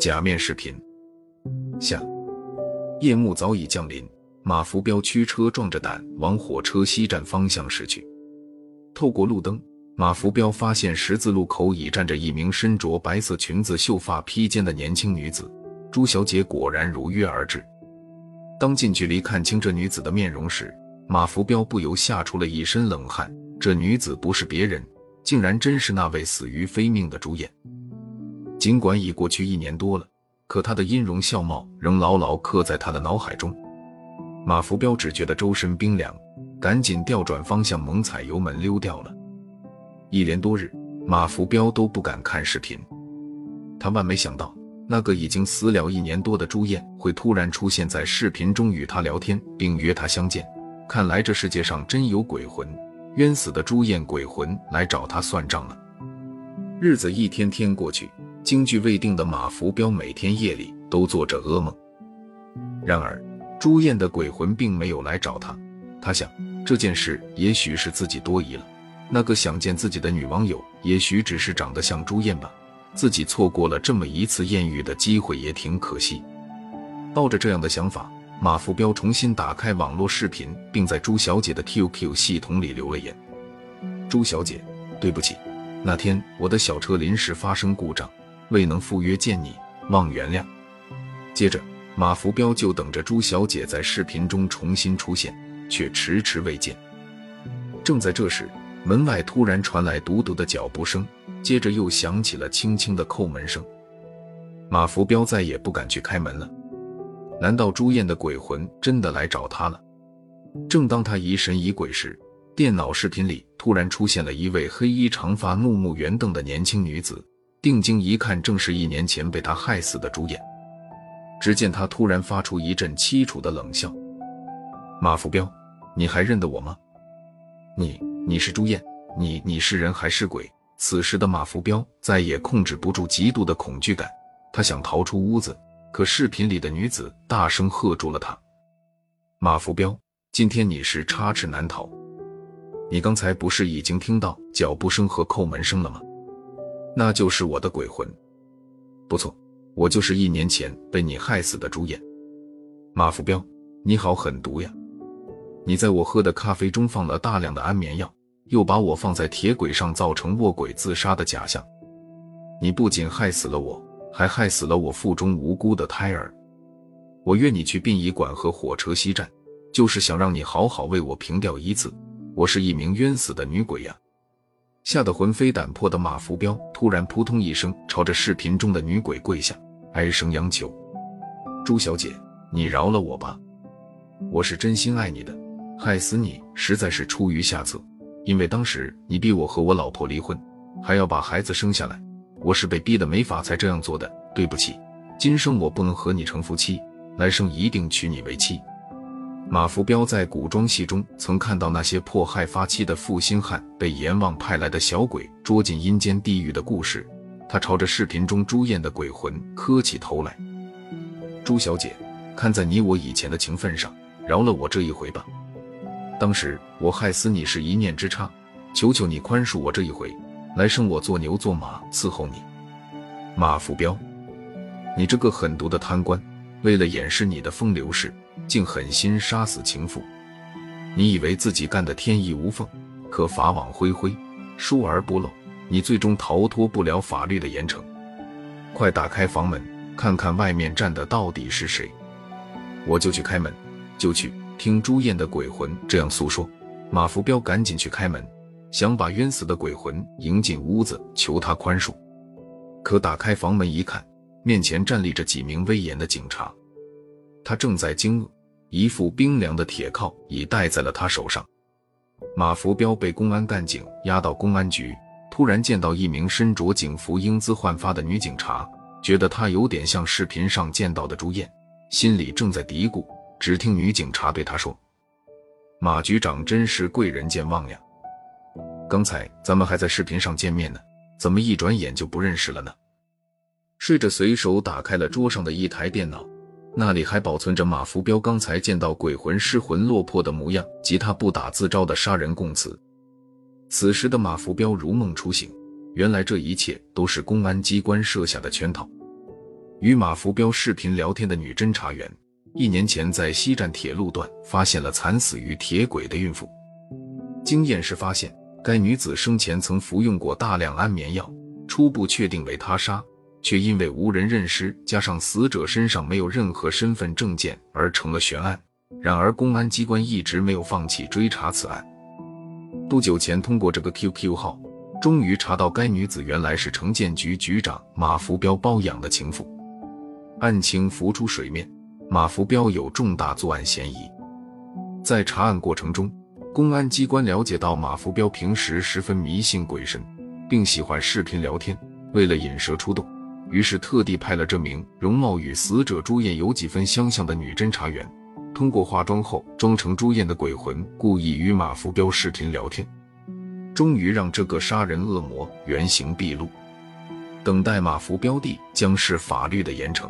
假面视频下，夜幕早已降临，马福彪驱车壮着胆往火车西站方向驶去。透过路灯，马福彪发现十字路口已站着一名身着白色裙子、秀发披肩的年轻女子。朱小姐果然如约而至。当近距离看清这女子的面容时，马福彪不由吓出了一身冷汗。这女子不是别人，竟然真是那位死于非命的朱燕。尽管已过去一年多了，可她的音容笑貌仍牢牢刻在他的脑海中。马福彪只觉得周身冰凉，赶紧调转方向，猛踩油门溜掉了。一连多日，马福彪都不敢看视频。他万没想到，那个已经死了一年多的朱燕会突然出现在视频中与他聊天，并约他相见。看来这世界上真有鬼魂，冤死的朱燕鬼魂来找他算账了。日子一天天过去。惊惧未定的马福彪每天夜里都做着噩梦。然而，朱燕的鬼魂并没有来找他。他想，这件事也许是自己多疑了。那个想见自己的女网友，也许只是长得像朱燕吧。自己错过了这么一次艳遇的机会，也挺可惜。抱着这样的想法，马福彪重新打开网络视频，并在朱小姐的 QQ 系统里留了言：“朱小姐，对不起，那天我的小车临时发生故障。”未能赴约见你，望原谅。接着，马福彪就等着朱小姐在视频中重新出现，却迟迟未见。正在这时，门外突然传来嘟嘟的脚步声，接着又响起了轻轻的叩门声。马福彪再也不敢去开门了。难道朱燕的鬼魂真的来找他了？正当他疑神疑鬼时，电脑视频里突然出现了一位黑衣长发、怒目圆瞪的年轻女子。定睛一看，正是一年前被他害死的朱燕。只见他突然发出一阵凄楚的冷笑：“马福彪，你还认得我吗？你，你是朱燕？你，你是人还是鬼？”此时的马福彪再也控制不住极度的恐惧感，他想逃出屋子，可视频里的女子大声喝住了他：“马福彪，今天你是插翅难逃。你刚才不是已经听到脚步声和叩门声了吗？”那就是我的鬼魂，不错，我就是一年前被你害死的主演。马福彪，你好狠毒呀！你在我喝的咖啡中放了大量的安眠药，又把我放在铁轨上，造成卧轨自杀的假象。你不仅害死了我，还害死了我腹中无辜的胎儿。我约你去殡仪馆和火车西站，就是想让你好好为我凭吊一次。我是一名冤死的女鬼呀！吓得魂飞胆魄的马福彪突然扑通一声朝着视频中的女鬼跪下，哀声央求：“朱小姐，你饶了我吧！我是真心爱你的，害死你实在是出于下策。因为当时你逼我和我老婆离婚，还要把孩子生下来，我是被逼的没法才这样做的。对不起，今生我不能和你成夫妻，来生一定娶你为妻。”马福彪在古装戏中曾看到那些迫害发妻的负心汉被阎王派来的小鬼捉进阴间地狱的故事，他朝着视频中朱燕的鬼魂磕起头来：“朱小姐，看在你我以前的情分上，饶了我这一回吧。当时我害死你是一念之差，求求你宽恕我这一回，来生我做牛做马伺候你。”马福彪，你这个狠毒的贪官，为了掩饰你的风流事。竟狠心杀死情妇，你以为自己干的天衣无缝，可法网恢恢，疏而不漏，你最终逃脱不了法律的严惩。快打开房门，看看外面站的到底是谁，我就去开门，就去听朱燕的鬼魂这样诉说。马福彪赶紧去开门，想把冤死的鬼魂迎进屋子，求他宽恕。可打开房门一看，面前站立着几名威严的警察。他正在惊愕，一副冰凉的铁铐已戴在了他手上。马福彪被公安干警押到公安局，突然见到一名身着警服、英姿焕发的女警察，觉得她有点像视频上见到的朱燕，心里正在嘀咕。只听女警察对他说：“马局长真是贵人健忘呀！刚才咱们还在视频上见面呢，怎么一转眼就不认识了呢？”说着，随手打开了桌上的一台电脑。那里还保存着马福彪刚才见到鬼魂失魂落魄的模样及他不打自招的杀人供词。此时的马福彪如梦初醒，原来这一切都是公安机关设下的圈套。与马福彪视频聊天的女侦查员，一年前在西站铁路段发现了惨死于铁轨的孕妇。经验是发现该女子生前曾服用过大量安眠药，初步确定为他杀，却因为无人认尸，加上死者身上没有任何身份证件而成了悬案。然而，公安机关一直没有放弃追查此案。不久前，通过这个 QQ 号，终于查到该女子原来是城建局局长马福彪包养的情妇。案情浮出水面，马福彪有重大作案嫌疑。在查案过程中，公安机关了解到马福彪平时十分迷信鬼神，并喜欢视频聊天。为了引蛇出洞，于是特地派了这名容貌与死者朱艳有几分相像的女侦查员，通过化妆后装成朱艳的鬼魂，故意与马福彪视频聊天，终于让这个杀人恶魔原形毕露。等待马福彪的将是法律的严惩。